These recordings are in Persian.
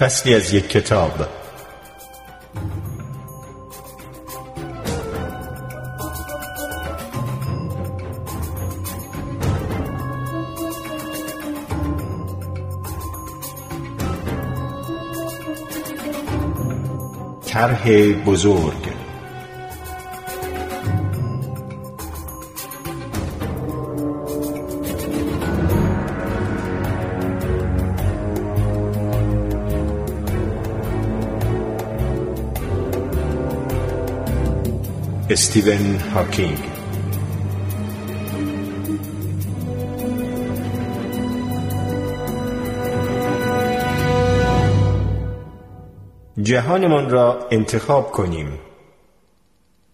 فصلی از یک کتاب. طرح بزرگ. استیون هاکینگ جهانمان را انتخاب کنیم.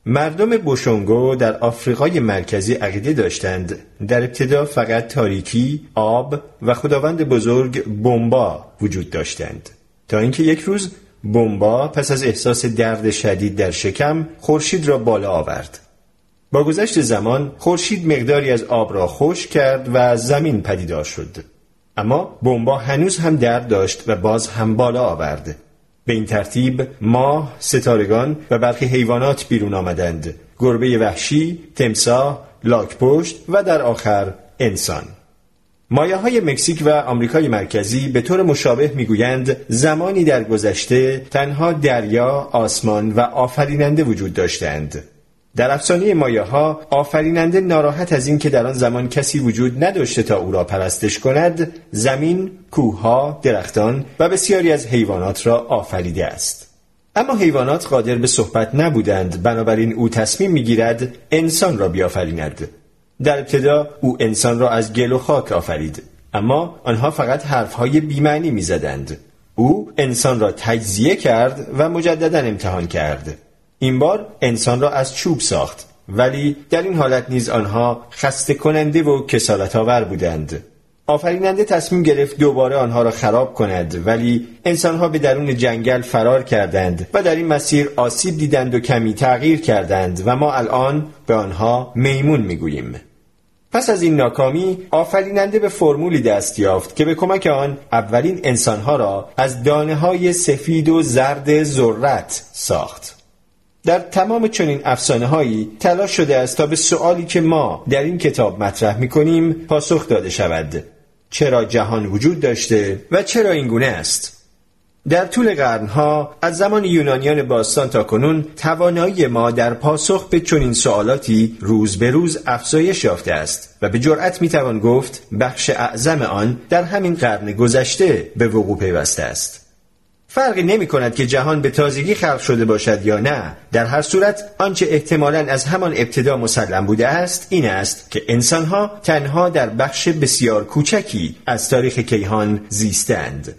مردم بوشونگو در آفریقای مرکزی عقیده داشتند. در ابتدا فقط تاریکی، آب و خداوند بزرگ بومبا وجود داشتند. تا اینکه یک روز بومبا پس از احساس درد شدید در شکم خورشید را بالا آورد. با گذشت زمان خورشید مقداری از آب را خوش کرد و زمین پدیدار شد. اما بومبا هنوز هم درد داشت و باز هم بالا آورد. به این ترتیب ماه، ستارگان و برخی حیوانات بیرون آمدند. گربه وحشی، تمساه، لاکپشت و در آخر انسان. مایه های مکزیک و آمریکای مرکزی به طور مشابه می‌گویند زمانی در گذشته تنها دریا، آسمان و آفریننده وجود داشتند. در افسانه مایه ها آفریننده ناراحت از اینکه در آن زمان کسی وجود نداشته تا او را پرستش کند زمین، کوهها، درختان و بسیاری از حیوانات را آفریده است. اما حیوانات قادر به صحبت نبودند بنابراین او تصمیم می‌گیرد انسان را بیافریند در ابتدا او انسان را از گل و خاک آفرید. اما آنها فقط حرفهای بیمعنی می‌زدند. او انسان را تجزیه کرد و مجددا امتحان کرد. این بار انسان را از چوب ساخت. ولی در این حالت نیز آنها خسته کننده و کسالت آور بودند. آفریننده تصمیم گرفت دوباره آنها را خراب کند ولی انسانها به درون جنگل فرار کردند و در این مسیر آسیب دیدند و کمی تغییر کردند و ما الان به آنها میمون می‌گوییم. پس از این ناکامی آفریننده به فرمولی دست یافت که به کمک آن اولین انسانها را از دانه های سفید و زرد ذرت ساخت. در تمام چنین افسانه هایی تلاش شده است تا به سوالی که ما در این کتاب مطرح می کنیم پاسخ داده شود. چرا جهان وجود داشته و چرا این گونه است؟ در طول قرنها از زمان یونانیان باستان تا کنون توانایی ما در پاسخ به چنین سوالاتی روز به روز افزایش یافته است و به جرأت می‌توان گفت بخش اعظم آن در همین قرن گذشته به وقوع پیوسته است. فرقی نمی کند که جهان به تازگی خلق شده باشد یا نه. در هر صورت آنچه احتمالا از همان ابتدا مسلم بوده است این است که انسانها تنها در بخش بسیار کوچکی از تاریخ کیهان زیستند.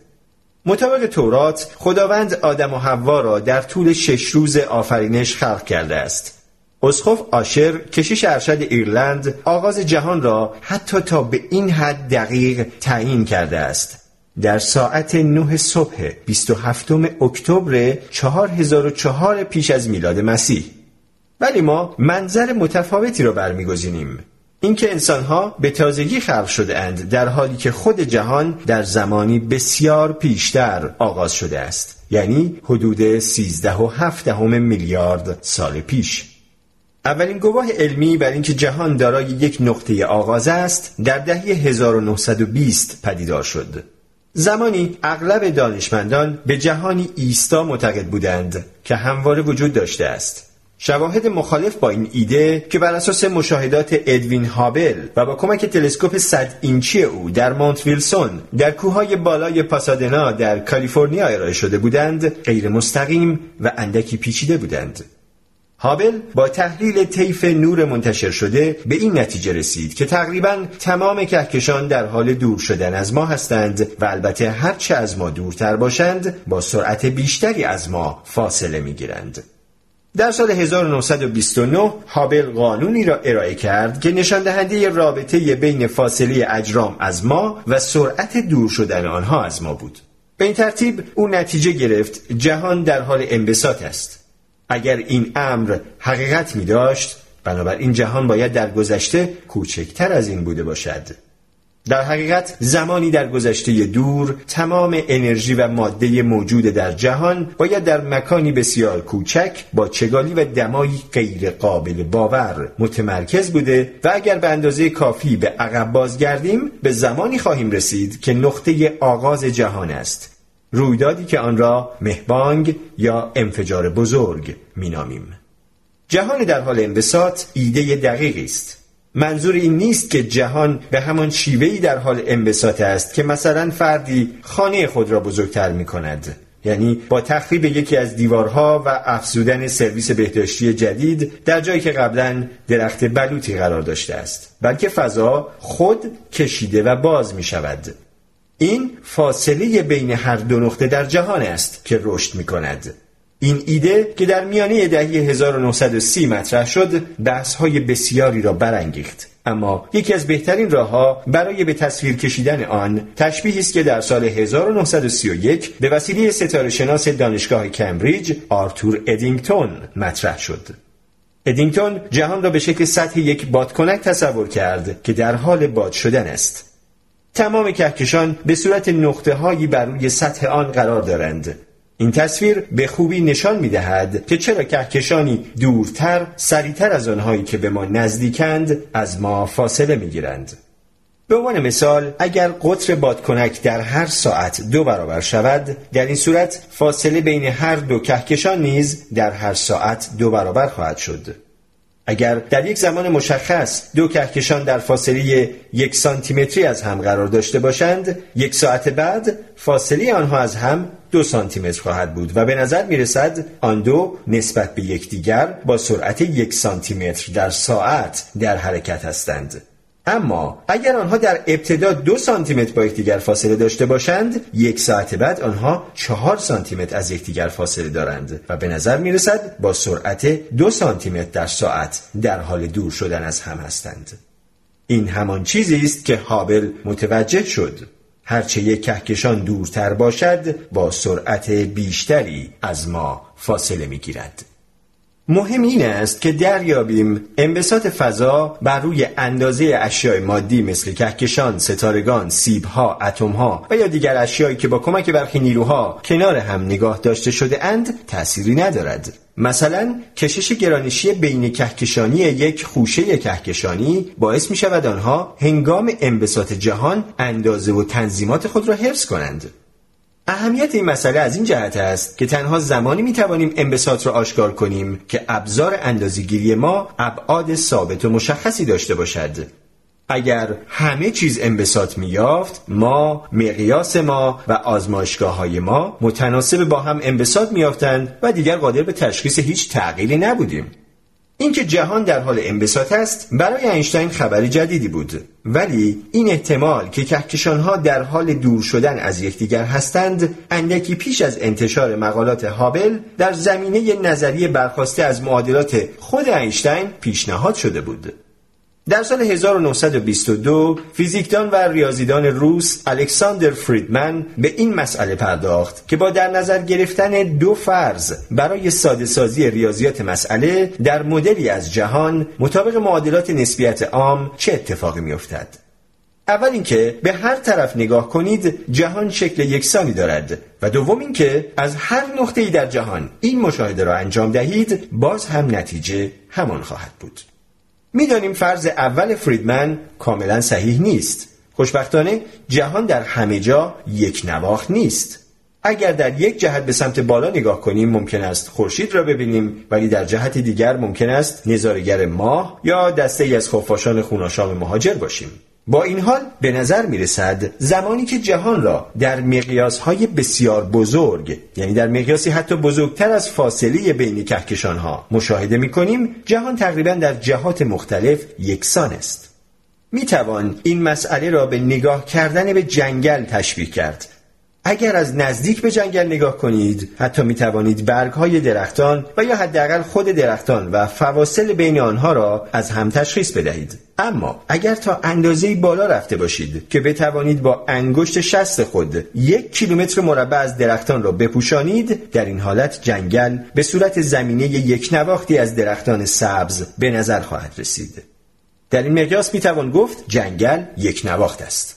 مطابق تورات خداوند آدم و حوا را در طول شش روز آفرینش خلق کرده است. اسخف آشر کشیش ارشد ایرلند آغاز جهان را حتی تا به این حد دقیق تعیین کرده است. در ساعت 9 صبح 27 اکتبر 4004 پیش از میلاد مسیح. ولی ما منظر متفاوتی را برمیگزینیم. اینکه انسانها به تازگی خلق شده اند در حالی که خود جهان در زمانی بسیار پیشتر آغاز شده است. یعنی حدود 13 و 7 میلیارد سال پیش. اولین گواه علمی بر اینکه جهان دارای یک نقطه آغاز است در دهه 1920 پدیدار شد. زمانی اغلب دانشمندان به جهانی ایستا معتقد بودند که همواره وجود داشته است. شواهد مخالف با این ایده که بر اساس مشاهدات ادوین هابل و با کمک تلسکوپ 100 اینچی او در مونت ویلسون در کوههای بالای پاسادنا در کالیفرنیا ارائه شده بودند غیر مستقیم و اندکی پیچیده بودند. هابل با تحلیل طیف نور منتشر شده به این نتیجه رسید که تقریبا تمام کهکشان در حال دور شدن از ما هستند و البته هرچه از ما دورتر باشند با سرعت بیشتری از ما فاصله می گیرند. در سال 1929 هابل قانونی را ارائه کرد که نشان دهنده رابطه بین فاصله اجرام از ما و سرعت دور شدن آنها از ما بود. به این ترتیب او نتیجه گرفت جهان در حال انبساط است. اگر این امر حقیقت می داشت بنابراین جهان باید در گذشته کوچکتر از این بوده باشد. در حقیقت زمانی در گذشته دور تمام انرژی و ماده موجود در جهان باید در مکانی بسیار کوچک با چگالی و دمایی غیر قابل باور متمرکز بوده و اگر به اندازه کافی به عقب بازگردیم به زمانی خواهیم رسید که نقطه آغاز جهان است رویدادی که آن را مهبانگ یا انفجار بزرگ مینامیم. جهان در حال انبساط ایده دقیقی است. منظور این نیست که جهان به همان شیوهی در حال انبساط است که مثلا فردی خانه خود را بزرگتر می کند یعنی با تخریب یکی از دیوارها و افزودن سرویس بهداشتی جدید در جایی که قبلا درخت بلوطی قرار داشته است. بلکه فضا خود کشیده و باز می شود این فاصله بین هر دو نقطه در جهان است که رشد می کند این ایده که در میانه دهه 1930 مطرح شد بحث های بسیاری را برانگیخت. اما یکی از بهترین راهها برای به تصویر کشیدن آن تشبیهی است که در سال 1931 به وسیله ستاره شناس دانشگاه کمبریج آرتور ادینگتون مطرح شد. ادینگتون جهان را به شکل سطح یک بادکنک تصور کرد که در حال باد شدن است. تمام کهکشان به صورت نقطه هایی بر روی سطح آن قرار دارند این تصویر به خوبی نشان می دهد که چرا کهکشانی دورتر سریعتر از آنهایی که به ما نزدیکند از ما فاصله می گیرند. به عنوان مثال اگر قطر بادکنک در هر ساعت دو برابر شود در این صورت فاصله بین هر دو کهکشان نیز در هر ساعت دو برابر خواهد شد اگر در یک زمان مشخص دو کهکشان در فاصله یک سانتیمتری از هم قرار داشته باشند یک ساعت بعد فاصله آنها از هم دو سانتیمتر خواهد بود و به نظر می رسد آن دو نسبت به یکدیگر با سرعت یک سانتیمتر در ساعت در حرکت هستند. اما اگر آنها در ابتدا دو سانتیمتر با یکدیگر فاصله داشته باشند یک ساعت بعد آنها چهار سانتیمتر از یکدیگر فاصله دارند و به نظر می رسد با سرعت دو سانتیمتر در ساعت در حال دور شدن از هم هستند این همان چیزی است که هابل متوجه شد هرچه یک کهکشان دورتر باشد با سرعت بیشتری از ما فاصله می گیرد. مهم این است که دریابیم انبساط فضا بر روی اندازه اشیاء مادی مثل کهکشان، ستارگان، سیبها، اتمها و یا دیگر اشیایی که با کمک برخی نیروها کنار هم نگاه داشته شده اند تأثیری ندارد. مثلا کشش گرانشی بین کهکشانی یک خوشه کهکشانی باعث می شود آنها هنگام انبساط جهان اندازه و تنظیمات خود را حفظ کنند. اهمیت این مسئله از این جهت است که تنها زمانی می توانیم انبساط را آشکار کنیم که ابزار اندازگیری ما ابعاد ثابت و مشخصی داشته باشد. اگر همه چیز انبساط یافت ما مقیاس ما و آزمایشگاه های ما متناسب با هم انبساط میافتند و دیگر قادر به تشخیص هیچ تغییری نبودیم. اینکه جهان در حال انبساط است برای اینشتین خبری جدیدی بود. ولی این احتمال که کهکشانها در حال دور شدن از یکدیگر هستند اندکی پیش از انتشار مقالات هابل در زمینه نظریه برخواسته از معادلات خود اینشتین پیشنهاد شده بود. در سال 1922 فیزیکدان و ریاضیدان روس الکساندر فریدمن به این مسئله پرداخت که با در نظر گرفتن دو فرض برای ساده سازی ریاضیات مسئله در مدلی از جهان مطابق معادلات نسبیت عام چه اتفاقی میافتد؟ اول اینکه به هر طرف نگاه کنید جهان شکل یکسانی دارد و دوم اینکه از هر نقطه‌ای در جهان این مشاهده را انجام دهید باز هم نتیجه همان خواهد بود. می‌دانیم فرض اول فریدمن کاملا صحیح نیست. خوشبختانه جهان در همه جا یک نواخت نیست. اگر در یک جهت به سمت بالا نگاه کنیم ممکن است خورشید را ببینیم ولی در جهت دیگر ممکن است نظارگر ماه یا دسته ای از خفاشان خوناشام مهاجر باشیم. با این حال به نظر می رسد زمانی که جهان را در مقیاس های بسیار بزرگ یعنی در مقیاسی حتی بزرگتر از فاصله بین کهکشان ها مشاهده می کنیم جهان تقریبا در جهات مختلف یکسان است. می توان این مسئله را به نگاه کردن به جنگل تشبیه کرد. اگر از نزدیک به جنگل نگاه کنید حتی می توانید برگ های درختان و یا حداقل خود درختان و فواصل بین آنها را از هم تشخیص بدهید. اما اگر تا اندازه بالا رفته باشید که بتوانید با انگشت شست خود یک کیلومتر مربع از درختان را بپوشانید در این حالت جنگل به صورت زمینه یک نواختی از درختان سبز به نظر خواهد رسید. در این مقیاس می توان گفت جنگل یک نواخت است.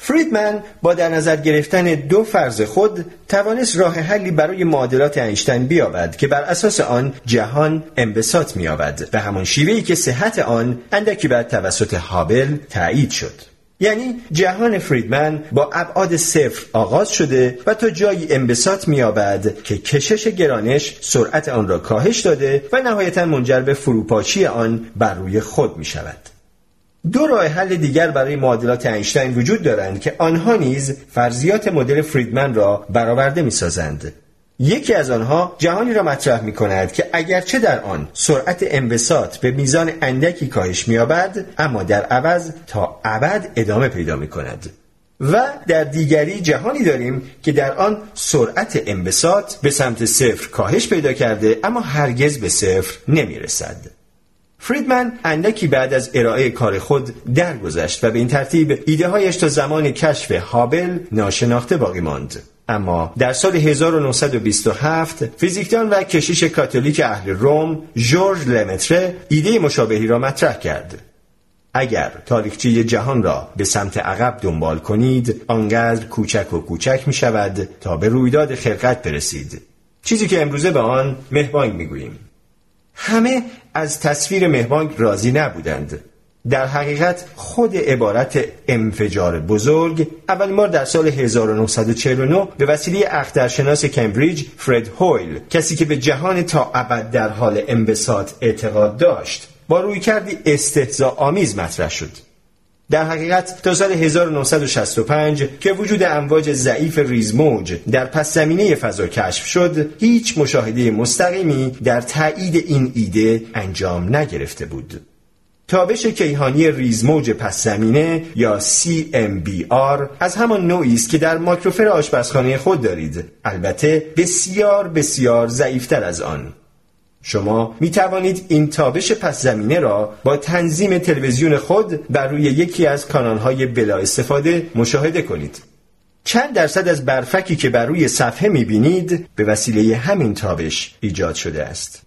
فریدمن با در نظر گرفتن دو فرض خود توانست راه حلی برای معادلات اینشتین بیابد که بر اساس آن جهان انبساط می‌یابد به همان شیوهی که صحت آن اندکی بعد توسط هابل تایید شد یعنی جهان فریدمن با ابعاد صفر آغاز شده و تا جایی انبساط می‌یابد که کشش گرانش سرعت آن را کاهش داده و نهایتا منجر به فروپاشی آن بر روی خود می شود. دو راه حل دیگر برای معادلات اینشتین وجود دارند که آنها نیز فرضیات مدل فریدمن را برآورده می‌سازند. یکی از آنها جهانی را مطرح می کند که اگرچه در آن سرعت انبساط به میزان اندکی کاهش می‌یابد اما در عوض تا ابد ادامه پیدا می کند. و در دیگری جهانی داریم که در آن سرعت انبساط به سمت صفر کاهش پیدا کرده اما هرگز به صفر نمی رسد. فریدمن اندکی بعد از ارائه کار خود درگذشت و به این ترتیب ایده هایش تا زمان کشف هابل ناشناخته باقی ماند. اما در سال 1927 فیزیکدان و کشیش کاتولیک اهل روم ژورژ لمتره ایده مشابهی را مطرح کرد. اگر تاریخچه جهان را به سمت عقب دنبال کنید آنقدر کوچک و کوچک می شود تا به رویداد خلقت برسید چیزی که امروزه به آن مهبانگ می گوییم. همه از تصویر مهبانگ راضی نبودند. در حقیقت خود عبارت انفجار بزرگ اول بار در سال 1949 به وسیله اخترشناس کمبریج فرد هویل کسی که به جهان تا ابد در حال انبساط اعتقاد داشت با روی کردی استهزا آمیز مطرح شد. در حقیقت تا سال 1965 که وجود امواج ضعیف ریزموج در پس زمینه فضا کشف شد هیچ مشاهده مستقیمی در تایید این ایده انجام نگرفته بود. تابش کیهانی ریزموج پس زمینه یا CMBR از همان نوعی است که در ماکروفر آشپزخانه خود دارید. البته بسیار بسیار ضعیفتر از آن. شما می توانید این تابش پس زمینه را با تنظیم تلویزیون خود بر روی یکی از کانالهای بلا استفاده مشاهده کنید. چند درصد از برفکی که بر روی صفحه می بینید به وسیله همین تابش ایجاد شده است.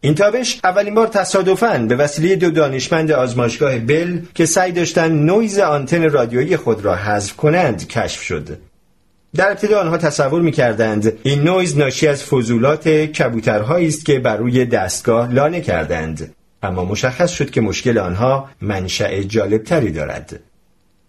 این تابش اولین بار تصادفاً به وسیله دو دانشمند آزمایشگاه بل که سعی داشتند نویز آنتن رادیویی خود را حذف کنند کشف شد. در ابتدا آنها تصور می‌کردند این نویز ناشی از فضولات کبوترهایی است که بر روی دستگاه لانه کردند. اما مشخص شد که مشکل آنها منشأ جالبتری دارد.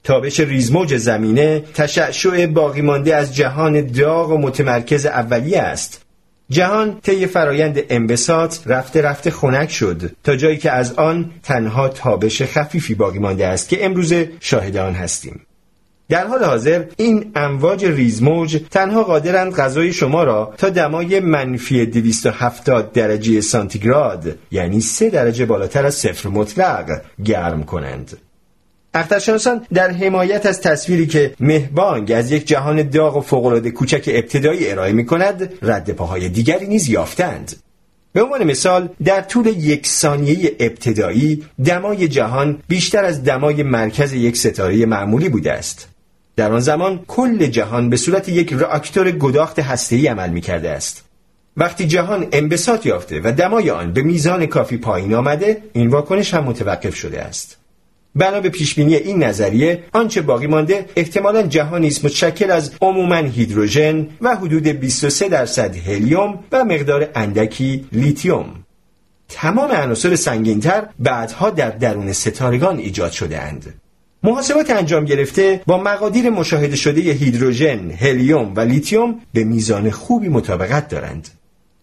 تابش ریزموج زمینه تشعشع باقی مانده از جهان داغ و متمرکز اولیه است. جهان طی فرایند انبساط رفته رفته خنک شد تا جایی که از آن تنها تابش خفیفی باقی مانده است که امروز شاهد آن هستیم. در حال حاضر این امواج ریزموج تنها قادرند غذای شما را تا دمای منفی 270 درجه سانتیگراد یعنی سه درجه بالاتر از صفر مطلق گرم کنند. اخترشناسان در حمایت از تصویری که مهبانگ از یک جهان داغ و فوقالعاده کوچک ابتدایی ارائه می کند رد پاهای دیگری نیز یافتند. به عنوان مثال در طول یک ثانیه ابتدایی دمای جهان بیشتر از دمای مرکز یک ستاره معمولی بوده است. در آن زمان کل جهان به صورت یک راکتور گداخت هسته‌ای عمل می‌کرده است. وقتی جهان انبساط یافته و دمای آن به میزان کافی پایین آمده، این واکنش هم متوقف شده است. بنا به پیشبینی این نظریه آنچه باقی مانده احتمالا جهانی است متشکل از عموما هیدروژن و حدود 23 درصد هلیوم و مقدار اندکی لیتیوم تمام عناصر سنگینتر بعدها در درون ستارگان ایجاد شده اند. محاسبات انجام گرفته با مقادیر مشاهده شده هیدروژن، هلیوم و لیتیوم به میزان خوبی مطابقت دارند.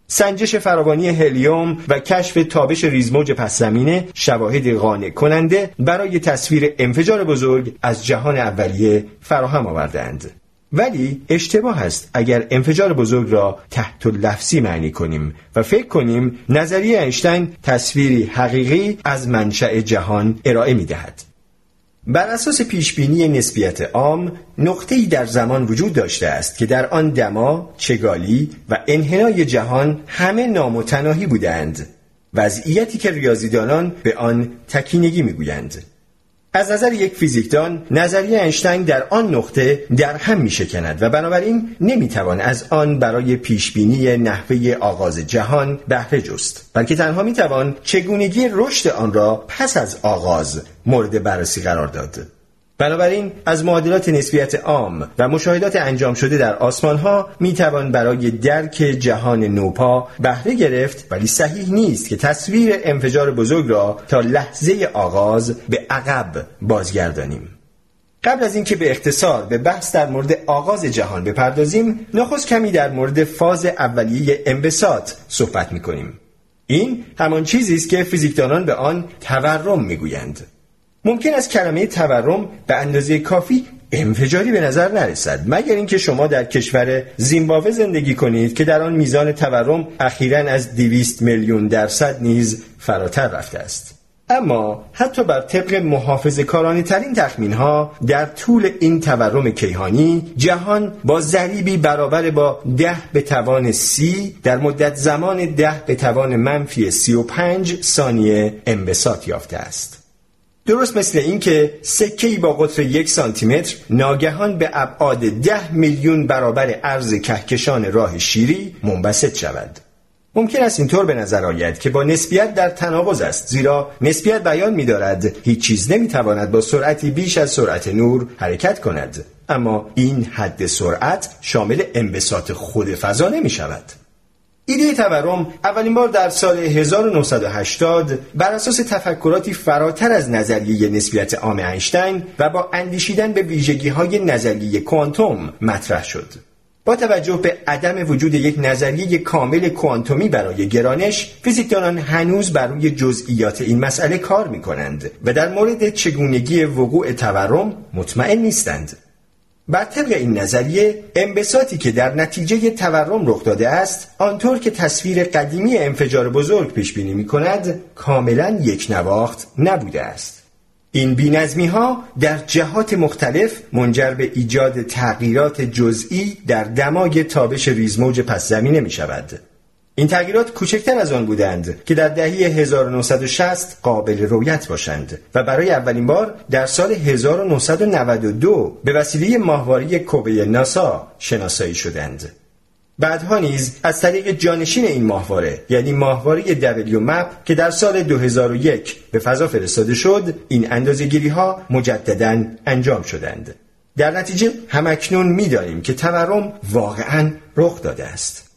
سنجش فراوانی هلیوم و کشف تابش ریزموج پس زمینه شواهد قانع کننده برای تصویر انفجار بزرگ از جهان اولیه فراهم آوردند. ولی اشتباه است اگر انفجار بزرگ را تحت‌اللفظی معنی کنیم و فکر کنیم نظریه اینشتین تصویری حقیقی از منشأ جهان ارائه می دهد. بر اساس پیشبینی نسبیت عام نقطه‌ای در زمان وجود داشته است که در آن دما، چگالی و انحنای جهان همه نامتناهی بودند. وضعیتی که ریاضیدانان به آن تکینگی می‌گویند. از نظر یک فیزیکدان نظریه اینشتین در آن نقطه در هم می شکند و بنابراین نمی‌توان از آن برای پیشبینی نحوه آغاز جهان بهره جست. بلکه تنها می‌توان چگونگی رشد آن را پس از آغاز مورد بررسی قرار داد. بنابراین از معادلات نسبیت عام و مشاهدات انجام شده در آسمان ها می توان برای درک جهان نوپا بهره گرفت ولی صحیح نیست که تصویر انفجار بزرگ را تا لحظه آغاز به عقب بازگردانیم. قبل از اینکه به اختصار به بحث در مورد آغاز جهان بپردازیم نخست کمی در مورد فاز اولیه انبساط صحبت می کنیم. این همان چیزی است که فیزیکدانان به آن تورم می‌گویند. ممکن است کلمه تورم به اندازه کافی انفجاری به نظر نرسد مگر اینکه شما در کشور زیمبابوه زندگی کنید که در آن میزان تورم اخیرا از 200 میلیون درصد نیز فراتر رفته است. اما حتی بر طبق محافظ کارانی ترین تخمین ها در طول این تورم کیهانی جهان با ضریبی برابر با ده به توان سی در مدت زمان ده به توان منفی سی و پنج ثانیه انبساط یافته است. درست مثل اینکه سکه‌ای با قطر یک سانتیمتر ناگهان به ابعاد ده میلیون برابر عرض کهکشان راه شیری منبسط شود. ممکن است اینطور به نظر آید که با نسبیت در تناقض است زیرا نسبیت بیان می‌دارد هیچ چیز نمی‌تواند با سرعتی بیش از سرعت نور حرکت کند. اما این حد سرعت شامل انبساط خود فضا نمی شود ایده تورم اولین بار در سال 1980 بر اساس تفکراتی فراتر از نظریه نسبیت عام اینشتین و با اندیشیدن به ویژگی های نظریه کوانتوم مطرح شد. با توجه به عدم وجود یک نظریه کامل کوانتومی برای گرانش فیزیکدانان هنوز بر روی جزئیات این مسئله کار می کنند و در مورد چگونگی وقوع تورم مطمئن نیستند بر طبق این نظریه انبساطی که در نتیجه تورم رخ داده است آنطور که تصویر قدیمی انفجار بزرگ پیش بینی می کند کاملا یک نواخت نبوده است. این بینظمی ها در جهات مختلف منجر به ایجاد تغییرات جزئی در دمای تابش ریزموج پس زمینه می شود این تغییرات کوچکتر از آن بودند که در دهه 1960 قابل رویت باشند و برای اولین بار در سال 1992 به وسیله ماهواره کوبه ناسا شناسایی شدند. بعدها نیز از طریق جانشین این ماهواره یعنی ماهواره دبلیو مپ که در سال 2001 به فضا فرستاده شد این اندازه‌گیری ها مجددا انجام شدند. در نتیجه همکنون می‌دانیم که تورم واقعا رخ داده است.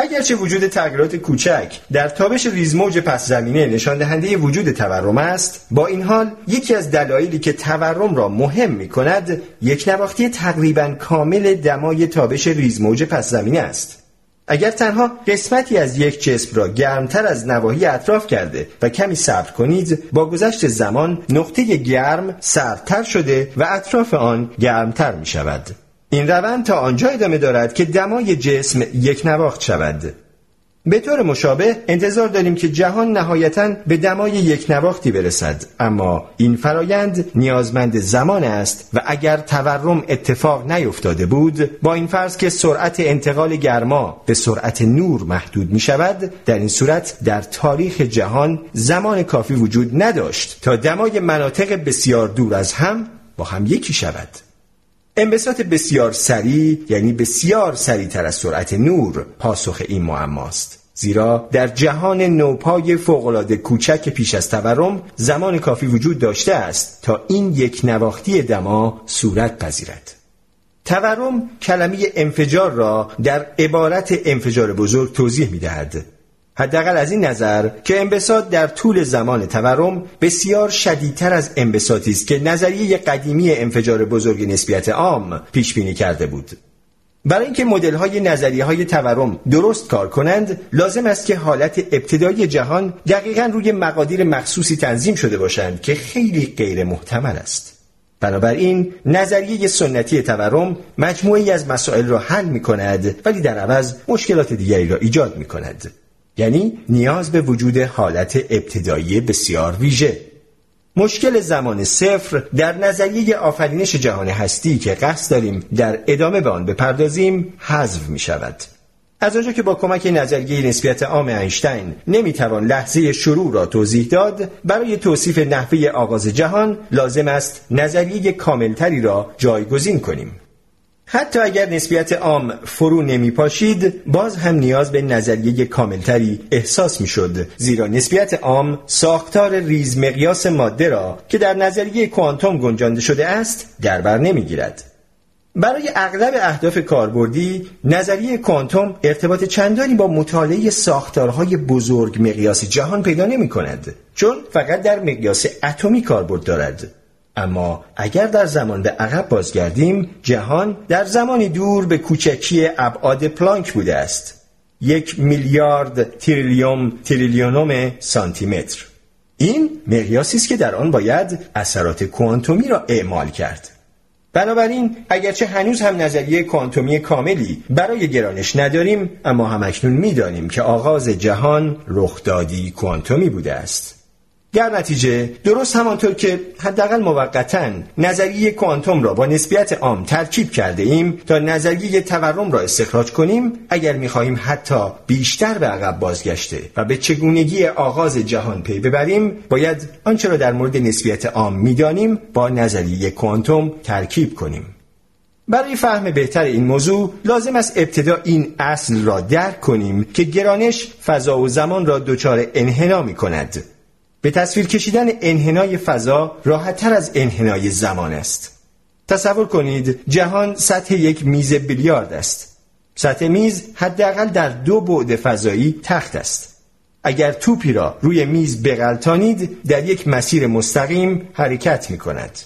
اگرچه وجود تغییرات کوچک در تابش ریزموج پس زمینه نشان دهنده وجود تورم است با این حال یکی از دلایلی که تورم را مهم می کند یک نواختی تقریبا کامل دمای تابش ریزموج پس زمینه است. اگر تنها قسمتی از یک جسم را گرمتر از نواحی اطراف کرده و کمی صبر کنید با گذشت زمان نقطه گرم سردتر شده و اطراف آن گرمتر می شود این روند تا آنجا ادامه دارد که دمای جسم یک نواخت شود. به طور مشابه انتظار داریم که جهان نهایتا به دمای یک نواختی برسد. اما این فرایند نیازمند زمان است و اگر تورم اتفاق نیفتاده بود با این فرض که سرعت انتقال گرما به سرعت نور محدود می شود در این صورت در تاریخ جهان زمان کافی وجود نداشت تا دمای مناطق بسیار دور از هم با هم یکی شود. انبساط بسیار سریع یعنی بسیار سریعتر از سرعت نور پاسخ این معماست. زیرا در جهان نوپای فوقالعاده کوچک پیش از تورم زمان کافی وجود داشته است تا این یک نواختی دما صورت پذیرد. تورم کلمه انفجار را در عبارت انفجار بزرگ توضیح می دهد حداقل از این نظر که انبساط در طول زمان تورم بسیار شدیدتر از انبساطی است که نظریه قدیمی انفجار بزرگ نسبیت عام پیش بینی کرده بود. برای اینکه مدل های نظریه های تورم درست کار کنند لازم است که حالت ابتدایی جهان دقیقا روی مقادیر مخصوصی تنظیم شده باشند که خیلی غیر محتمل است. بنابراین نظریه سنتی تورم مجموعی از مسائل را حل می کند ولی در عوض مشکلات دیگری را ایجاد می کند یعنی نیاز به وجود حالت ابتدایی بسیار ویژه. مشکل زمان صفر در نظریه آفرینش جهان هستی که قصد داریم در ادامه به آن بپردازیم حذف می شود. از آنجا که با کمک نظریه نسبیت عام اینشتین نمی‌توان لحظه شروع را توضیح داد برای توصیف نحوه آغاز جهان لازم است نظریه کاملتری را جایگزین کنیم. حتی اگر نسبیت عام فرو نمی پاشید باز هم نیاز به نظریه کاملتری احساس می شد زیرا نسبیت عام ساختار ریز مقیاس ماده را که در نظریه کوانتوم گنجانده شده است در بر نمی گیرد. برای اغلب اهداف کاربردی نظریه کوانتوم ارتباط چندانی با مطالعه ساختارهای بزرگ مقیاس جهان پیدا نمی کند چون فقط در مقیاس اتمی کاربرد دارد اما اگر در زمان به عقب بازگردیم جهان در زمانی دور به کوچکی ابعاد پلانک بوده است. یک میلیارد تریلیوم تریلیونوم سانتی متر این مقیاسی است که در آن باید اثرات کوانتومی را اعمال کرد. بنابراین اگرچه هنوز هم نظریه کوانتومی کاملی برای گرانش نداریم اما همکنون می‌دانیم که آغاز جهان رخدادی کوانتومی بوده است. در نتیجه درست همانطور که حداقل موقتا نظریه کوانتوم را با نسبیت عام ترکیب کرده ایم تا نظریه تورم را استخراج کنیم اگر می‌خواهیم حتی بیشتر به عقب بازگشته و به چگونگی آغاز جهان پی ببریم باید آنچه را در مورد نسبیت عام می‌دانیم با نظریه کوانتوم ترکیب کنیم. برای فهم بهتر این موضوع لازم است ابتدا این اصل را درک کنیم که گرانش فضا و زمان را دچار انحنا می کند به تصویر کشیدن انحنای فضا راحتتر از انحنای زمان است. تصور کنید جهان سطح یک میز بیلیارد است. سطح میز حداقل در دو بعد فضایی تخت است. اگر توپی را روی میز بغلتانید در یک مسیر مستقیم حرکت می کند.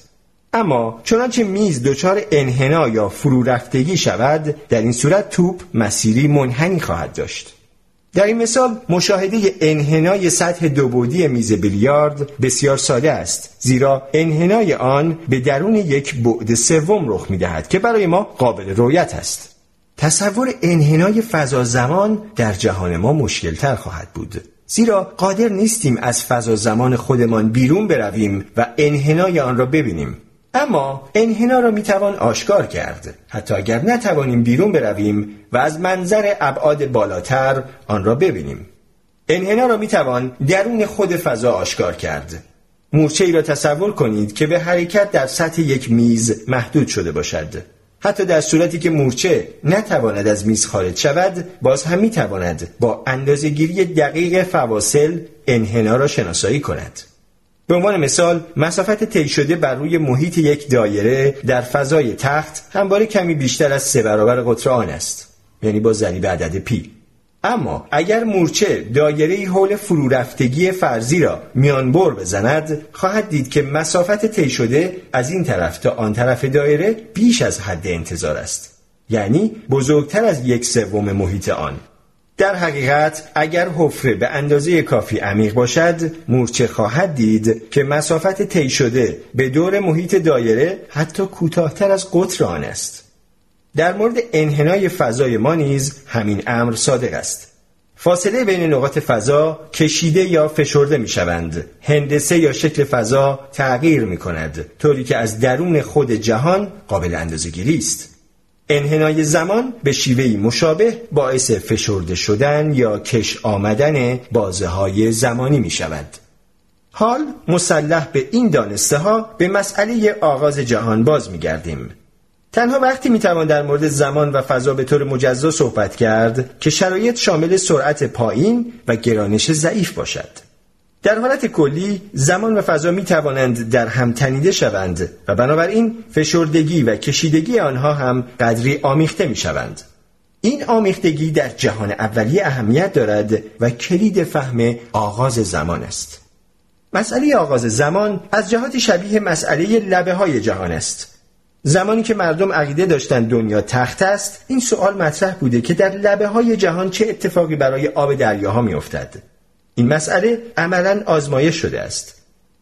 اما چنانچه میز دچار انحنا یا فرو رفتگی شود در این صورت توپ مسیری منحنی خواهد داشت. در این مثال مشاهده انحنای سطح دوبودی میز بیلیارد بسیار ساده است زیرا انحنای آن به درون یک بعد سوم رخ می‌دهد که برای ما قابل رویت است. تصور انحنای فضا زمان در جهان ما مشکلتر خواهد بود. زیرا قادر نیستیم از فضا زمان خودمان بیرون برویم و انحنای آن را ببینیم. اما انحنا را می‌توان آشکار کرد. حتی اگر نتوانیم بیرون برویم و از منظر ابعاد بالاتر آن را ببینیم. انحنا را می‌توان درون خود فضا آشکار کرد. مورچه ای را تصور کنید که به حرکت در سطح یک میز محدود شده باشد. حتی در صورتی که مورچه نتواند از میز خارج شود باز هم می‌تواند با اندازهگیری دقیق فواصل انحنا را شناسایی کند. به عنوان مثال مسافت طی شده بر روی محیط یک دایره در فضای تخت همواره کمی بیشتر از سه برابر قطر آن است یعنی با ضریب عدد پی اما اگر مورچه دایره حول فرو رفتگی فرضی را میان بر بزند خواهد دید که مسافت طی شده از این طرف تا آن طرف دایره بیش از حد انتظار است یعنی بزرگتر از یک سوم محیط آن. در حقیقت اگر حفره به اندازه کافی عمیق باشد مورچه خواهد دید که مسافت طی شده به دور محیط دایره حتی کوتاهتر از قطر آن است در مورد انحنای فضای ما نیز همین امر صادق است فاصله بین نقاط فضا کشیده یا فشرده می شوند. هندسه یا شکل فضا تغییر می کند طوری که از درون خود جهان قابل اندازه گیری است. انحنای زمان به شیوهی مشابه باعث فشرده شدن یا کش آمدن بازه های زمانی می شود. حال مسلح به این دانسته ها به مسئله آغاز جهان باز می گردیم. تنها وقتی می توان در مورد زمان و فضا به طور مجزا صحبت کرد که شرایط شامل سرعت پایین و گرانش ضعیف باشد. در حالت کلی زمان و فضا می توانند در هم تنیده شوند و بنابراین فشردگی و کشیدگی آنها هم قدری آمیخته می شوند. این آمیختگی در جهان اولی اهمیت دارد و کلید فهم آغاز زمان است. مسئله آغاز زمان از جهات شبیه مسئله لبه های جهان است. زمانی که مردم عقیده داشتند دنیا تخت است این سوال مطرح بوده که در لبه های جهان چه اتفاقی برای آب دریاها می افتد. این مسئله عملا آزمایش شده است.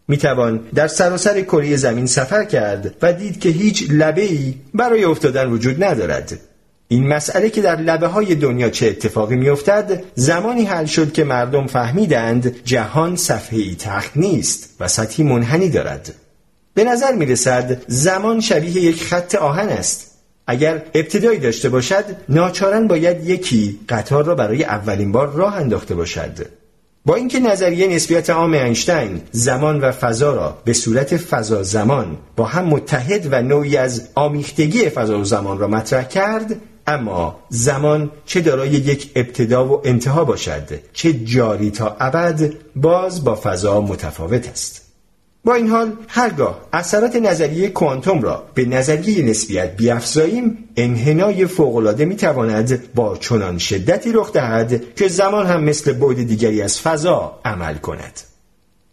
می توان در سراسر کره زمین سفر کرد و دید که هیچ لبه ای برای افتادن وجود ندارد. این مسئله که در لبه های دنیا چه اتفاقی می افتد زمانی حل شد که مردم فهمیدند جهان صفحه ای تخت نیست و سطحی منحنی دارد. به نظر می رسد زمان شبیه یک خط آهن است. اگر ابتدایی داشته باشد ناچارن باید یکی قطار را برای اولین بار راه انداخته باشد. با اینکه نظریه نسبیت عام اینشتین زمان و فضا را به صورت فضا زمان با هم متحد و نوعی از آمیختگی فضا و زمان را مطرح کرد اما زمان چه دارای یک ابتدا و انتها باشد چه جاری تا ابد باز با فضا متفاوت است. با این حال هرگاه اثرات نظریه کوانتوم را به نظریه نسبیت بیافزاییم انحنای فوقالعاده می‌تواند با چنان شدتی رخ دهد که زمان هم مثل بعد دیگری از فضا عمل کند.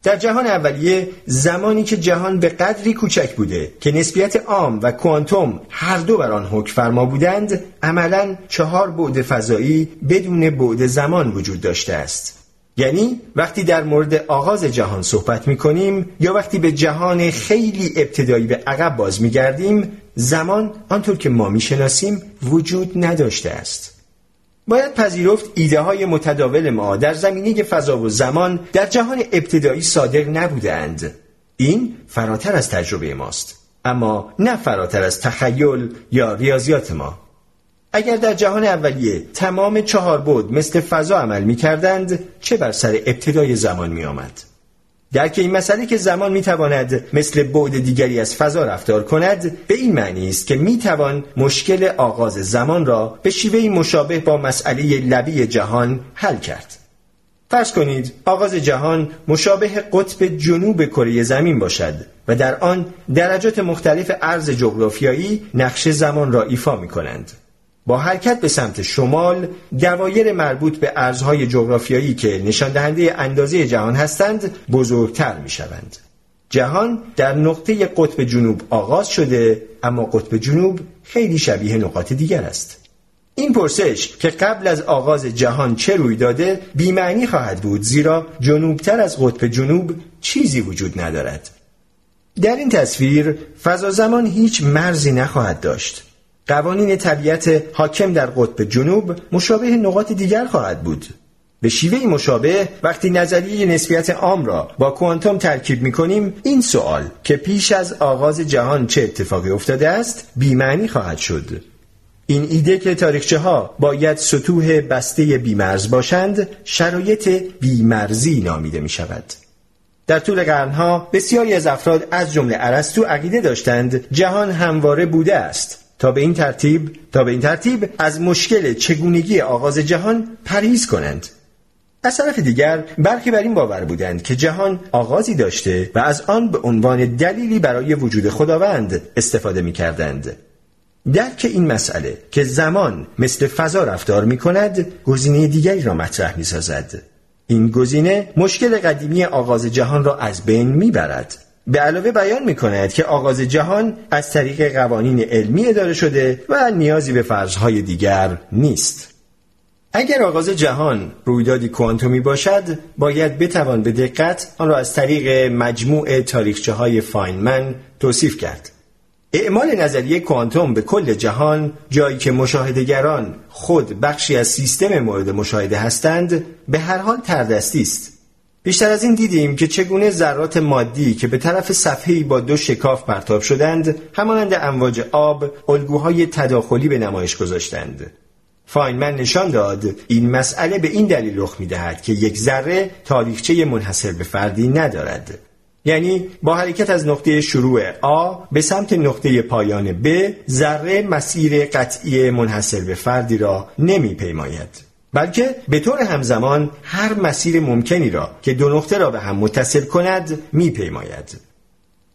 در جهان اولیه زمانی که جهان به قدری کوچک بوده که نسبیت عام و کوانتوم هر دو بر آن حکم فرما بودند عملا چهار بعد فضایی بدون بعد زمان وجود داشته است. یعنی وقتی در مورد آغاز جهان صحبت می کنیم یا وقتی به جهان خیلی ابتدایی به عقب باز می گردیم زمان آنطور که ما می شناسیم وجود نداشته است. باید پذیرفت ایده های متداول ما در زمینه فضا و زمان در جهان ابتدایی صادق نبودند. این فراتر از تجربه ماست اما نه فراتر از تخیل یا ریاضیات ما. اگر در جهان اولیه تمام چهار بود مثل فضا عمل می کردند چه بر سر ابتدای زمان می آمد؟ درک این مسئله که زمان می تواند مثل بعد دیگری از فضا رفتار کند به این معنی است که می توان مشکل آغاز زمان را به شیوه مشابه با مسئله لبی جهان حل کرد. فرض کنید آغاز جهان مشابه قطب جنوب کره زمین باشد و در آن درجات مختلف عرض جغرافیایی نقش زمان را ایفا می کنند. با حرکت به سمت شمال دوایر مربوط به ارزهای جغرافیایی که نشان دهنده اندازه جهان هستند بزرگتر می شوند. جهان در نقطه قطب جنوب آغاز شده اما قطب جنوب خیلی شبیه نقاط دیگر است. این پرسش که قبل از آغاز جهان چه روی داده بیمعنی خواهد بود زیرا جنوبتر از قطب جنوب چیزی وجود ندارد. در این تصویر فضا زمان هیچ مرزی نخواهد داشت. قوانین طبیعت حاکم در قطب جنوب مشابه نقاط دیگر خواهد بود. به شیوه مشابه وقتی نظریه نسبیت عام را با کوانتوم ترکیب می کنیم این سوال که پیش از آغاز جهان چه اتفاقی افتاده است بیمعنی خواهد شد. این ایده که تاریخچه ها باید سطوح بسته بیمرز باشند شرایط بیمرزی نامیده می شود در طول قرنها بسیاری از افراد از جمله ارسطو عقیده داشتند جهان همواره بوده است. تا به این ترتیب تا به این ترتیب از مشکل چگونگی آغاز جهان پریز کنند از طرف دیگر برخی بر این باور بودند که جهان آغازی داشته و از آن به عنوان دلیلی برای وجود خداوند استفاده می کردند. درک این مسئله که زمان مثل فضا رفتار می کند گزینه دیگری را مطرح می سازد. این گزینه مشکل قدیمی آغاز جهان را از بین می برد. به علاوه بیان می کند که آغاز جهان از طریق قوانین علمی اداره شده و نیازی به فرضهای دیگر نیست. اگر آغاز جهان رویدادی کوانتومی باشد باید بتوان به دقت آن را از طریق مجموع تاریخچه های فاینمن توصیف کرد اعمال نظریه کوانتوم به کل جهان جایی که مشاهدهگران خود بخشی از سیستم مورد مشاهده هستند به هر حال تردستی است بیشتر از این دیدیم که چگونه ذرات مادی که به طرف صفحه‌ای با دو شکاف پرتاب شدند همانند امواج آب الگوهای تداخلی به نمایش گذاشتند فاینمن نشان داد این مسئله به این دلیل رخ می‌دهد که یک ذره تاریخچه منحصر به فردی ندارد یعنی با حرکت از نقطه شروع آ به سمت نقطه پایان ب ذره مسیر قطعی منحصر به فردی را نمی پیماید. بلکه به طور همزمان هر مسیر ممکنی را که دو نقطه را به هم متصل کند میپیماید.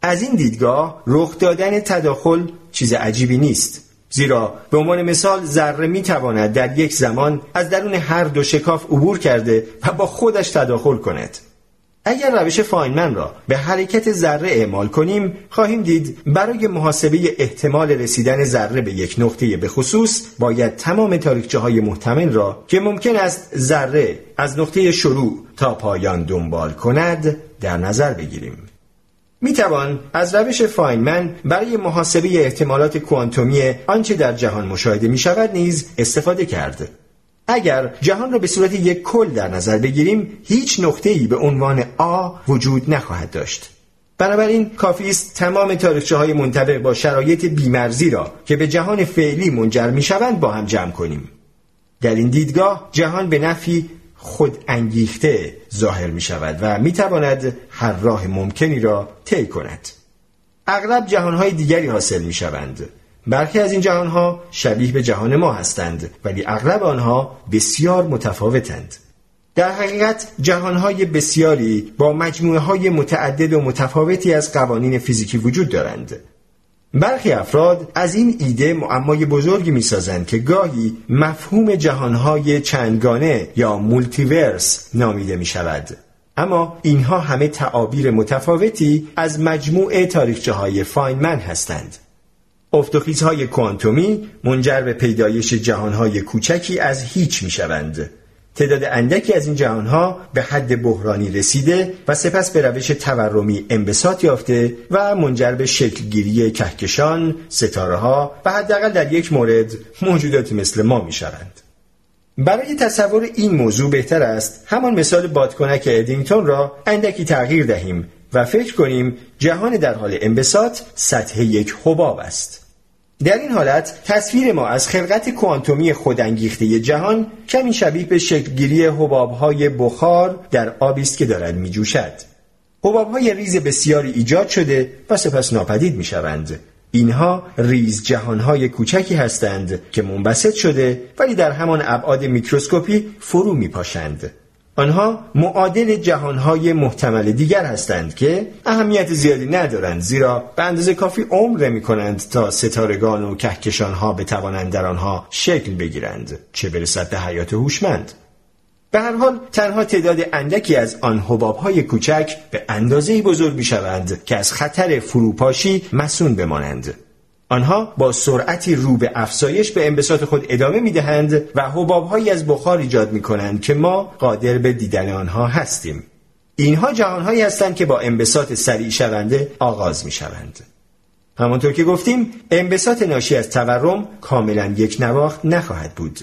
از این دیدگاه رخ دادن تداخل چیز عجیبی نیست زیرا به عنوان مثال ذره می تواند در یک زمان از درون هر دو شکاف عبور کرده و با خودش تداخل کند. اگر روش فاینمن را به حرکت ذره اعمال کنیم خواهیم دید برای محاسبه احتمال رسیدن ذره به یک نقطه به خصوص باید تمام تاریخچه های محتمل را که ممکن است ذره از نقطه شروع تا پایان دنبال کند در نظر بگیریم. می توان از روش فاینمن برای محاسبه احتمالات کوانتومی آنچه در جهان مشاهده می شود نیز استفاده کرد. اگر جهان را به صورت یک کل در نظر بگیریم هیچ نقطه‌ای به عنوان آ وجود نخواهد داشت بنابراین کافی است تمام تاریخچه های منطبق با شرایط بیمرزی را که به جهان فعلی منجر می شوند با هم جمع کنیم در این دیدگاه جهان به نفی خود انگیخته ظاهر می شود و می تواند هر راه ممکنی را طی کند. اغلب جهانهای دیگری حاصل می شوند. برخی از این جهانها شبیه به جهان ما هستند ولی اغلب آنها بسیار متفاوتند. در حقیقت جهانهای بسیاری با مجموعه های متعدد و متفاوتی از قوانین فیزیکی وجود دارند. برخی افراد از این ایده معمای بزرگی می‌سازند که گاهی مفهوم جهانهای چندگانه یا مولتیورس نامیده می شود. اما اینها همه تعابیر متفاوتی از مجموعه تاریخچه های فاینمن هستند. افتخیزهای کوانتومی منجر به پیدایش جهانهای کوچکی از هیچ می شوند. تعداد اندکی از این جهانها به حد بحرانی رسیده و سپس به روش تورمی انبساط یافته و منجر به شکلگیری کهکشان، ستاره ها و حداقل در یک مورد موجودات مثل ما می شوند. برای تصور این موضوع بهتر است همان مثال بادکنک ادینگتون را اندکی تغییر دهیم و فکر کنیم جهان در حال انبساط سطح یک حباب است. در این حالت تصویر ما از خلقت کوانتومی خودانگیخته جهان کمی شبیه به شکلگیری حبابهای بخار در آبی است که دارد میجوشد. حبابهای ریز بسیاری ایجاد شده و سپس ناپدید می‌شوند. اینها ریز جهانهای کوچکی هستند که منبسط شده ولی در همان ابعاد میکروسکوپی فرو میپاشند. آنها معادل جهانهای محتمل دیگر هستند که اهمیت زیادی ندارند زیرا به اندازه کافی عمر می کنند تا ستارگان و کهکشانها بتوانند در آنها شکل بگیرند چه برسد به حیات هوشمند. به هر حال تنها تعداد اندکی از آن حبابهای کوچک به اندازه بزرگ می شوند که از خطر فروپاشی مسون بمانند. آنها با سرعتی رو به افزایش به انبساط خود ادامه می دهند و حبابهایی از بخار ایجاد می کنند که ما قادر به دیدن آنها هستیم. اینها جهانهایی هستند که با انبساط سریع شونده آغاز می شوند. همانطور که گفتیم انبساط ناشی از تورم کاملا یک نواخت نخواهد بود.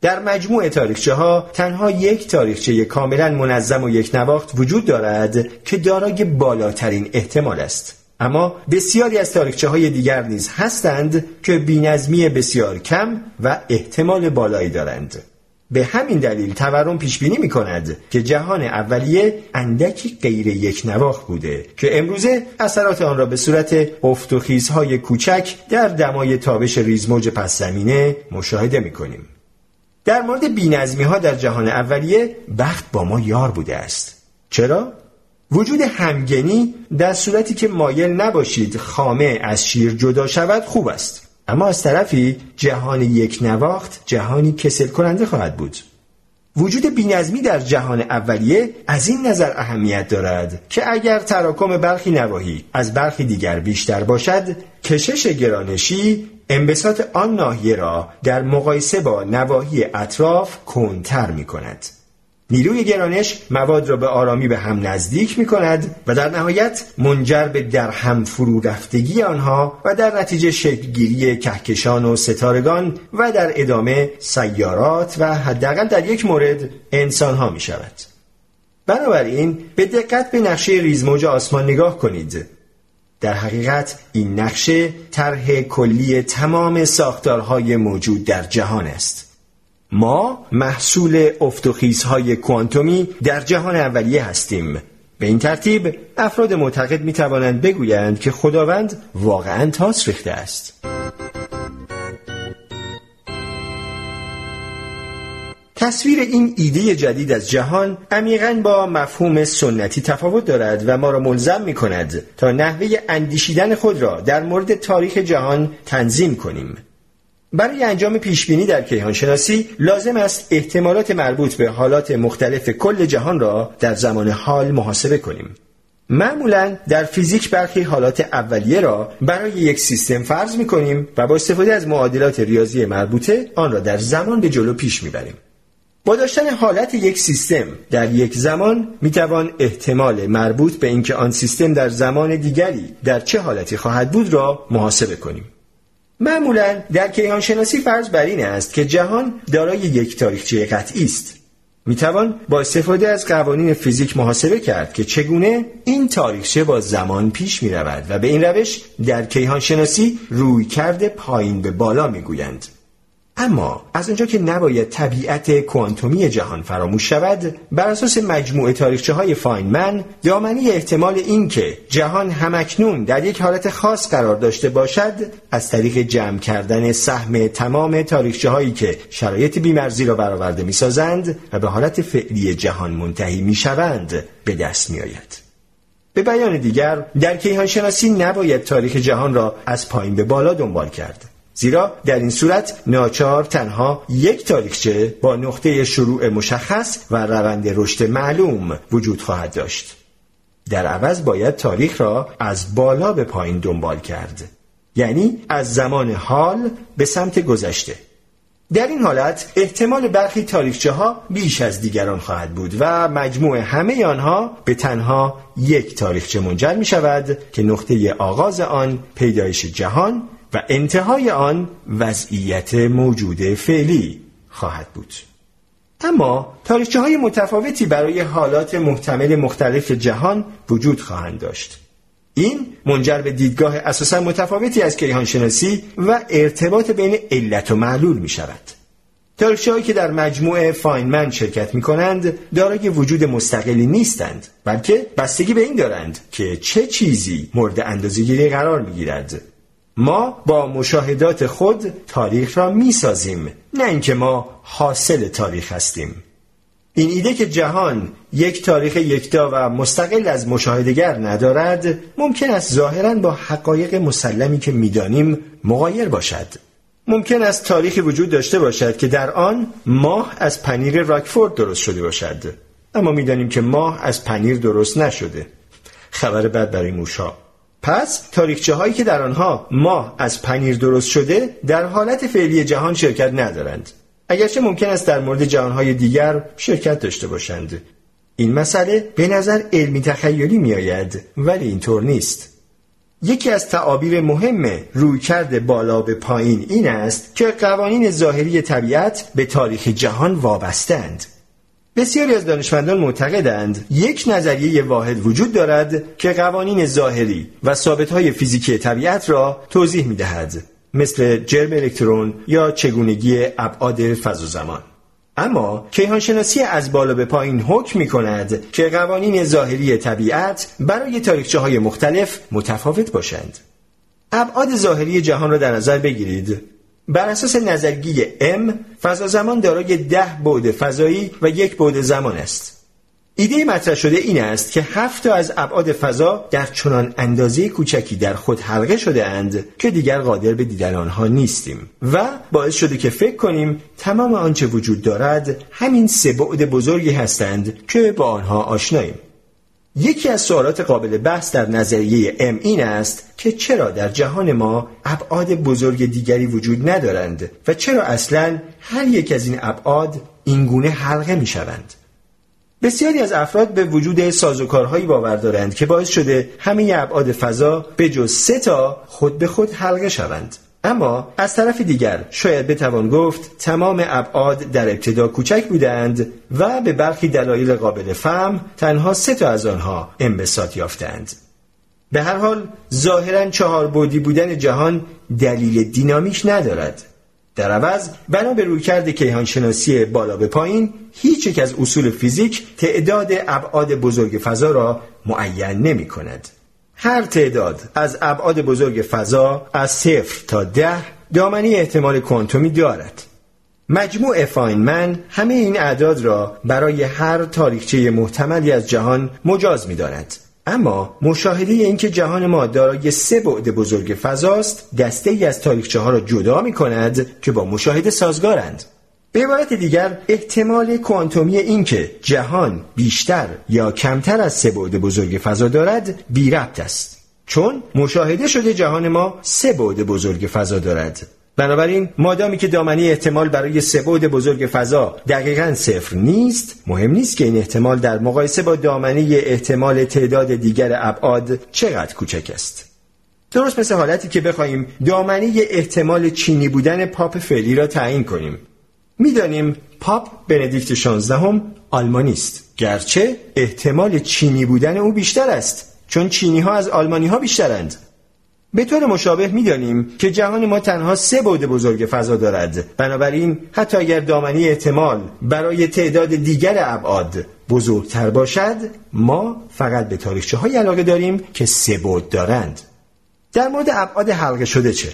در مجموع تاریخچه ها تنها یک تاریخچه کاملا منظم و یک نواخت وجود دارد که دارای بالاترین احتمال است. اما بسیاری از تاریخچه های دیگر نیز هستند که بینظمی بسیار کم و احتمال بالایی دارند. به همین دلیل تورم پیش بینی می کند که جهان اولیه اندکی غیر یک نواخ بوده که امروزه اثرات آن را به صورت افت و خیزهای کوچک در دمای تابش ریزموج پس زمینه مشاهده می کنیم. در مورد بینظمی ها در جهان اولیه بخت با ما یار بوده است. چرا؟ وجود همگنی در صورتی که مایل نباشید خامه از شیر جدا شود خوب است. اما از طرفی جهان یک نواخت جهانی کسل کننده خواهد بود. وجود بینظمی در جهان اولیه از این نظر اهمیت دارد که اگر تراکم برخی نواحی از برخی دیگر بیشتر باشد کشش گرانشی انبساط آن ناحیه را در مقایسه با نواحی اطراف کنتر می کند نیروی گرانش مواد را به آرامی به هم نزدیک می کند و در نهایت منجر به در هم فرو رفتگی آنها و در نتیجه شکلگیری کهکشان و ستارگان و در ادامه سیارات و حداقل در یک مورد انسانها می شود. بنابراین به دقت به نقشه ریزموج آسمان نگاه کنید در حقیقت این نقشه طرح کلی تمام ساختارهای موجود در جهان است ما محصول افتخیزهای کوانتومی در جهان اولیه هستیم. به این ترتیب افراد معتقد می توانند بگویند که خداوند واقعا تاس ریخته است. تصویر این ایده جدید از جهان عمیقا با مفهوم سنتی تفاوت دارد و ما را ملزم می کند تا نحوه اندیشیدن خود را در مورد تاریخ جهان تنظیم کنیم. برای انجام پیشبینی در کیهان شناسی لازم است احتمالات مربوط به حالات مختلف کل جهان را در زمان حال محاسبه کنیم. معمولا در فیزیک برخی حالات اولیه را برای یک سیستم فرض می کنیم و با استفاده از معادلات ریاضی مربوطه آن را در زمان به جلو پیش می بریم. با داشتن حالت یک سیستم در یک زمان می توان احتمال مربوط به اینکه آن سیستم در زمان دیگری در چه حالتی خواهد بود را محاسبه کنیم. معمولا در کیهان شناسی فرض بر این است که جهان دارای یک تاریخچه قطعی است می توان با استفاده از قوانین فیزیک محاسبه کرد که چگونه این تاریخچه با زمان پیش می رود و به این روش در کیهان شناسی روی کرده پایین به بالا می گویند. اما از اونجا که نباید طبیعت کوانتومی جهان فراموش شود بر اساس مجموعه تاریخچه های فاینمن دامنی احتمال اینکه جهان همکنون در یک حالت خاص قرار داشته باشد از طریق جمع کردن سهم تمام تاریخچه هایی که شرایط بیمرزی را برآورده می‌سازند و به حالت فعلی جهان منتهی می‌شوند به دست میآید. به بیان دیگر در کیهانشناسی نباید تاریخ جهان را از پایین به بالا دنبال کرد. زیرا در این صورت ناچار تنها یک تاریخچه با نقطه شروع مشخص و روند رشد معلوم وجود خواهد داشت. در عوض باید تاریخ را از بالا به پایین دنبال کرد. یعنی از زمان حال به سمت گذشته. در این حالت احتمال برخی تاریخچه ها بیش از دیگران خواهد بود و مجموع همه آنها به تنها یک تاریخچه منجر می شود که نقطه آغاز آن پیدایش جهان و انتهای آن وضعیت موجود فعلی خواهد بود. اما تاریخچه های متفاوتی برای حالات محتمل مختلف جهان وجود خواهند داشت. این منجر به دیدگاه اساسا متفاوتی از کیهانشناسی و ارتباط بین علت و معلول می شود هایی که در مجموعه فاینمن شرکت می کنند دارای وجود مستقلی نیستند بلکه بستگی به این دارند که چه چیزی مورد اندازهگیری قرار می گیرد ما با مشاهدات خود تاریخ را می سازیم نه اینکه ما حاصل تاریخ هستیم. این ایده که جهان یک تاریخ یکتا و مستقل از مشاهدگر ندارد ممکن است ظاهرا با حقایق مسلمی که می‌دانیم مغایر باشد. ممکن است تاریخی وجود داشته باشد که در آن ماه از پنیر راکفورد درست شده باشد. اما می‌دانیم که ماه از پنیر درست نشده. خبر بد برای موشا. پس تاریخچه هایی که در آنها ماه از پنیر درست شده در حالت فعلی جهان شرکت ندارند. اگرچه ممکن است در مورد جهانهای دیگر شرکت داشته باشند. این مسئله به نظر علمی تخیلی می آید ولی اینطور نیست. یکی از تعابیر مهم رویکرد بالا به پایین این است که قوانین ظاهری طبیعت به تاریخ جهان وابستند بسیاری از دانشمندان معتقدند یک نظریه واحد وجود دارد که قوانین ظاهری و ثابتهای فیزیکی طبیعت را توضیح می دهد مثل جرم الکترون یا چگونگی ابعاد فضا زمان اما کیهانشناسی از بالا به پایین حکم می کند که قوانین ظاهری طبیعت برای تاریخچه های مختلف متفاوت باشند. ابعاد ظاهری جهان را در نظر بگیرید. بر اساس نظرگی M فضا زمان دارای ده بعد فضایی و یک بعد زمان است. ایده مطرح شده این است که هفت از ابعاد فضا در چنان اندازه کوچکی در خود حلقه شده اند که دیگر قادر به دیدن آنها نیستیم و باعث شده که فکر کنیم تمام آنچه وجود دارد همین سه بعد بزرگی هستند که با آنها آشناییم. یکی از سوالات قابل بحث در نظریه ام این است که چرا در جهان ما ابعاد بزرگ دیگری وجود ندارند و چرا اصلا هر یک از این ابعاد اینگونه حلقه می شوند. بسیاری از افراد به وجود سازوکارهایی باور دارند که باعث شده همه ابعاد فضا به جز سه تا خود به خود حلقه شوند اما از طرف دیگر شاید بتوان گفت تمام ابعاد در ابتدا کوچک بودند و به برخی دلایل قابل فهم تنها سه تا از آنها انبساط یافتند به هر حال ظاهرا چهار بودی بودن جهان دلیل دینامیش ندارد در عوض بنا به رویکرد کیهانشناسی بالا به پایین هیچ یک از اصول فیزیک تعداد ابعاد بزرگ فضا را معین نمی کند. هر تعداد از ابعاد بزرگ فضا از صفر تا ده دامنی احتمال کوانتومی دارد. مجموع فاینمن همه این اعداد را برای هر تاریخچه محتملی از جهان مجاز می داند. اما مشاهده اینکه جهان ما دارای سه بعد بزرگ فضاست دسته ای از تاریخچه ها را جدا می کند که با مشاهده سازگارند به عبارت دیگر احتمال کوانتومی اینکه جهان بیشتر یا کمتر از سه بعد بزرگ فضا دارد بی ربط است. چون مشاهده شده جهان ما سه بعد بزرگ فضا دارد. بنابراین مادامی که دامنه احتمال برای سبود بزرگ فضا دقیقا صفر نیست مهم نیست که این احتمال در مقایسه با دامنه احتمال تعداد دیگر ابعاد چقدر کوچک است. درست مثل حالتی که بخواهیم دامنه احتمال چینی بودن پاپ فعلی را تعیین کنیم. می‌دانیم پاپ بندیکت 16 هم آلمانی است. گرچه احتمال چینی بودن او بیشتر است چون چینی ها از آلمانی ها بیشترند. به طور مشابه می‌دانیم که جهان ما تنها سه بعد بزرگ فضا دارد. بنابراین حتی اگر دامنی احتمال برای تعداد دیگر ابعاد بزرگتر باشد ما فقط به تاریخچه های علاقه داریم که سه بعد دارند. در مورد ابعاد حلقه شده چه؟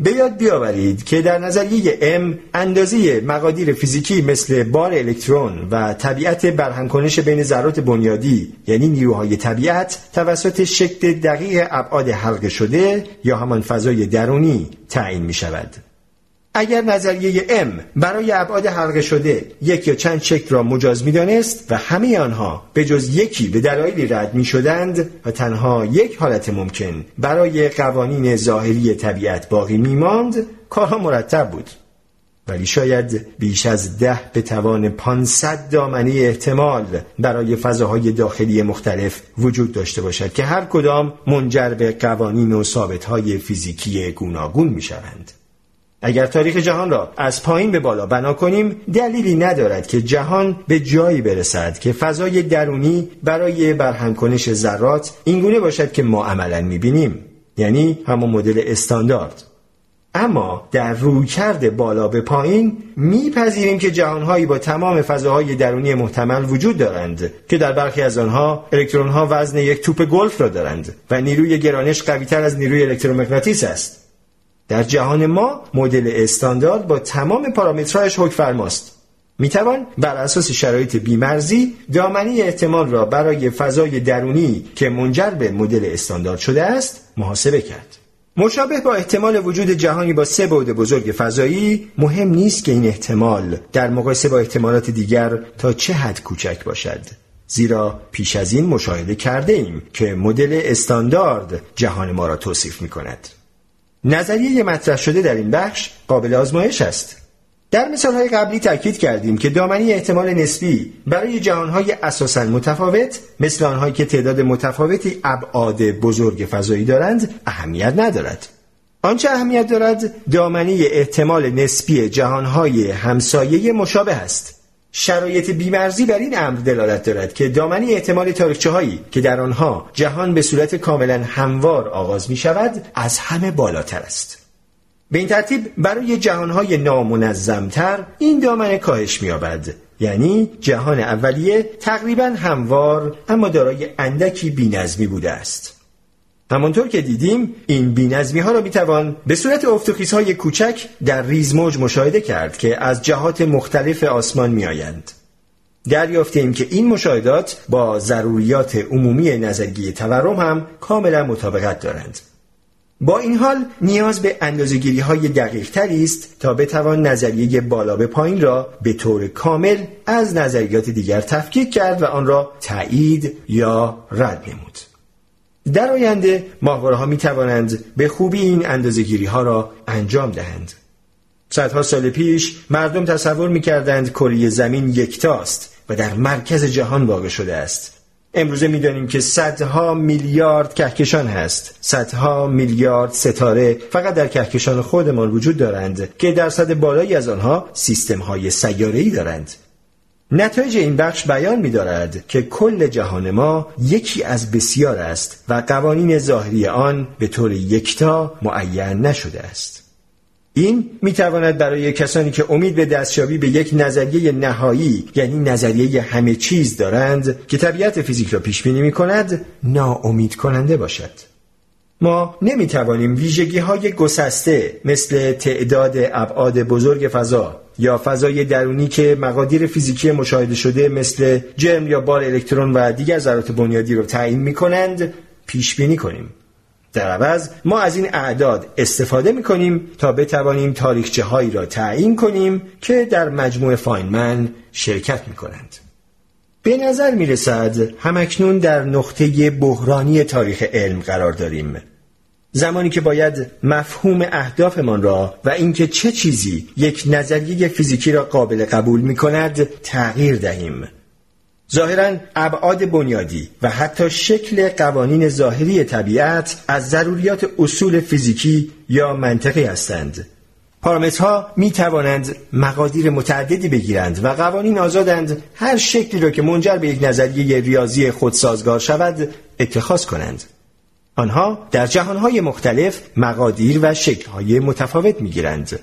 به یاد بیاورید که در نظریه ام اندازه مقادیر فیزیکی مثل بار الکترون و طبیعت برهمکنش بین ذرات بنیادی یعنی نیروهای طبیعت توسط شکل دقیق ابعاد حلقه شده یا همان فضای درونی تعیین می شود. اگر نظریه ام برای ابعاد حلقه شده یک یا چند شکل را مجاز می‌دانست و همه آنها به جز یکی به دلایلی رد می شدند و تنها یک حالت ممکن برای قوانین ظاهری طبیعت باقی می ماند کارها مرتب بود ولی شاید بیش از ده به توان 500 دامنه احتمال برای فضاهای داخلی مختلف وجود داشته باشد که هر کدام منجر به قوانین و ثابتهای فیزیکی گوناگون می شوند. اگر تاریخ جهان را از پایین به بالا بنا کنیم دلیلی ندارد که جهان به جایی برسد که فضای درونی برای برهم کنش ذرات اینگونه باشد که ما عملا می‌بینیم یعنی همون مدل استاندارد. اما در رویکرد بالا به پایین میپذیریم که جهانهایی با تمام فضاهای درونی محتمل وجود دارند که در برخی از آنها الکترونها وزن یک توپ گلف را دارند و نیروی گرانش قویتر از نیروی الکترومغناطیس است. در جهان ما مدل استاندارد با تمام پارامترهایش حکم فرماست می توان بر اساس شرایط بیمرزی دامنی احتمال را برای فضای درونی که منجر به مدل استاندارد شده است محاسبه کرد. مشابه با احتمال وجود جهانی با سه بعد بزرگ فضایی مهم نیست که این احتمال در مقایسه با احتمالات دیگر تا چه حد کوچک باشد زیرا پیش از این مشاهده کرده ایم که مدل استاندارد جهان ما را توصیف می کند. نظریه مطرح شده در این بخش قابل آزمایش است. در مثالهای قبلی تاکید کردیم که دامنی احتمال نسبی برای جهانهای اساسا متفاوت مثل آنهایی که تعداد متفاوتی ابعاد بزرگ فضایی دارند اهمیت ندارد. آنچه اهمیت دارد دامنی احتمال نسبی جهانهای همسایه مشابه است. شرایط بیمرزی بر این امر دلالت دارد که دامنی احتمال تاریخچه هایی که در آنها جهان به صورت کاملا هموار آغاز می شود از همه بالاتر است. به این ترتیب برای جهانهای نامنظمتر این دامنه کاهش می‌یابد یعنی جهان اولیه تقریبا هموار اما دارای اندکی بینظمی بوده است همانطور که دیدیم این بینظمی ها را می‌توان به صورت افتخیص های کوچک در ریزموج مشاهده کرد که از جهات مختلف آسمان میآیند. دریافتیم که این مشاهدات با ضروریات عمومی نظریه تورم هم کاملا مطابقت دارند. با این حال نیاز به اندازگیری های دقیق است تا بتوان نظریه بالا به پایین را به طور کامل از نظریات دیگر تفکیک کرد و آن را تایید یا رد نمود. در آینده ماهواره ها می توانند به خوبی این اندازگیری ها را انجام دهند. صدها سال پیش مردم تصور می کردند کره زمین یکتاست و در مرکز جهان واقع شده است. امروزه می‌دانیم که صدها میلیارد کهکشان هست صدها میلیارد ستاره فقط در کهکشان خودمان وجود دارند که درصد بالایی از آنها سیستم های سیاره دارند نتایج این بخش بیان می دارد که کل جهان ما یکی از بسیار است و قوانین ظاهری آن به طور یکتا معین نشده است. این می تواند برای کسانی که امید به دستیابی به یک نظریه نهایی یعنی نظریه همه چیز دارند که طبیعت فیزیک را پیش بینی می کند ناامید کننده باشد. ما نمی توانیم ویژگی های گسسته مثل تعداد ابعاد بزرگ فضا یا فضای درونی که مقادیر فیزیکی مشاهده شده مثل جرم یا بار الکترون و دیگر ذرات بنیادی رو تعیین می کنند پیش بینی کنیم. در عوض ما از این اعداد استفاده می کنیم تا بتوانیم تاریخچه هایی را تعیین کنیم که در مجموع فاینمن شرکت می کنند. به نظر می رسد همکنون در نقطه بحرانی تاریخ علم قرار داریم زمانی که باید مفهوم اهدافمان را و اینکه چه چیزی یک نظریه فیزیکی را قابل قبول می کند تغییر دهیم. ظاهرا ابعاد بنیادی و حتی شکل قوانین ظاهری طبیعت از ضروریات اصول فیزیکی یا منطقی هستند. پارامترها می توانند مقادیر متعددی بگیرند و قوانین آزادند هر شکلی را که منجر به یک نظریه ریاضی خودسازگار شود اتخاذ کنند. آنها در جهانهای مختلف مقادیر و شکلهای متفاوت می‌گیرند.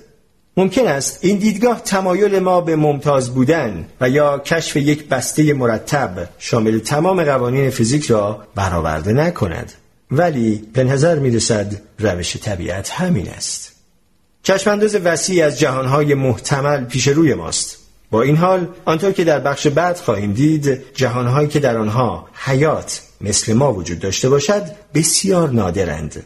ممکن است این دیدگاه تمایل ما به ممتاز بودن و یا کشف یک بسته مرتب شامل تمام قوانین فیزیک را برآورده نکند. ولی به نظر می رسد روش طبیعت همین است. چشمانداز وسیع از جهانهای محتمل پیش روی ماست. با این حال آنطور که در بخش بعد خواهیم دید جهانهایی که در آنها حیات مثل ما وجود داشته باشد بسیار نادرند.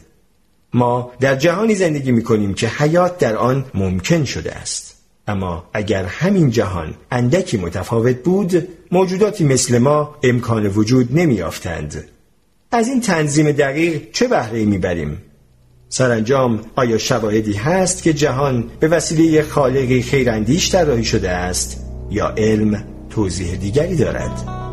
ما در جهانی زندگی می کنیم که حیات در آن ممکن شده است. اما اگر همین جهان اندکی متفاوت بود موجوداتی مثل ما امکان وجود نمی آفتند. از این تنظیم دقیق چه بهره می‌بریم؟ سرانجام آیا شواهدی هست که جهان به وسیله خالقی خیراندیش طراحی شده است یا علم توضیح دیگری دارد؟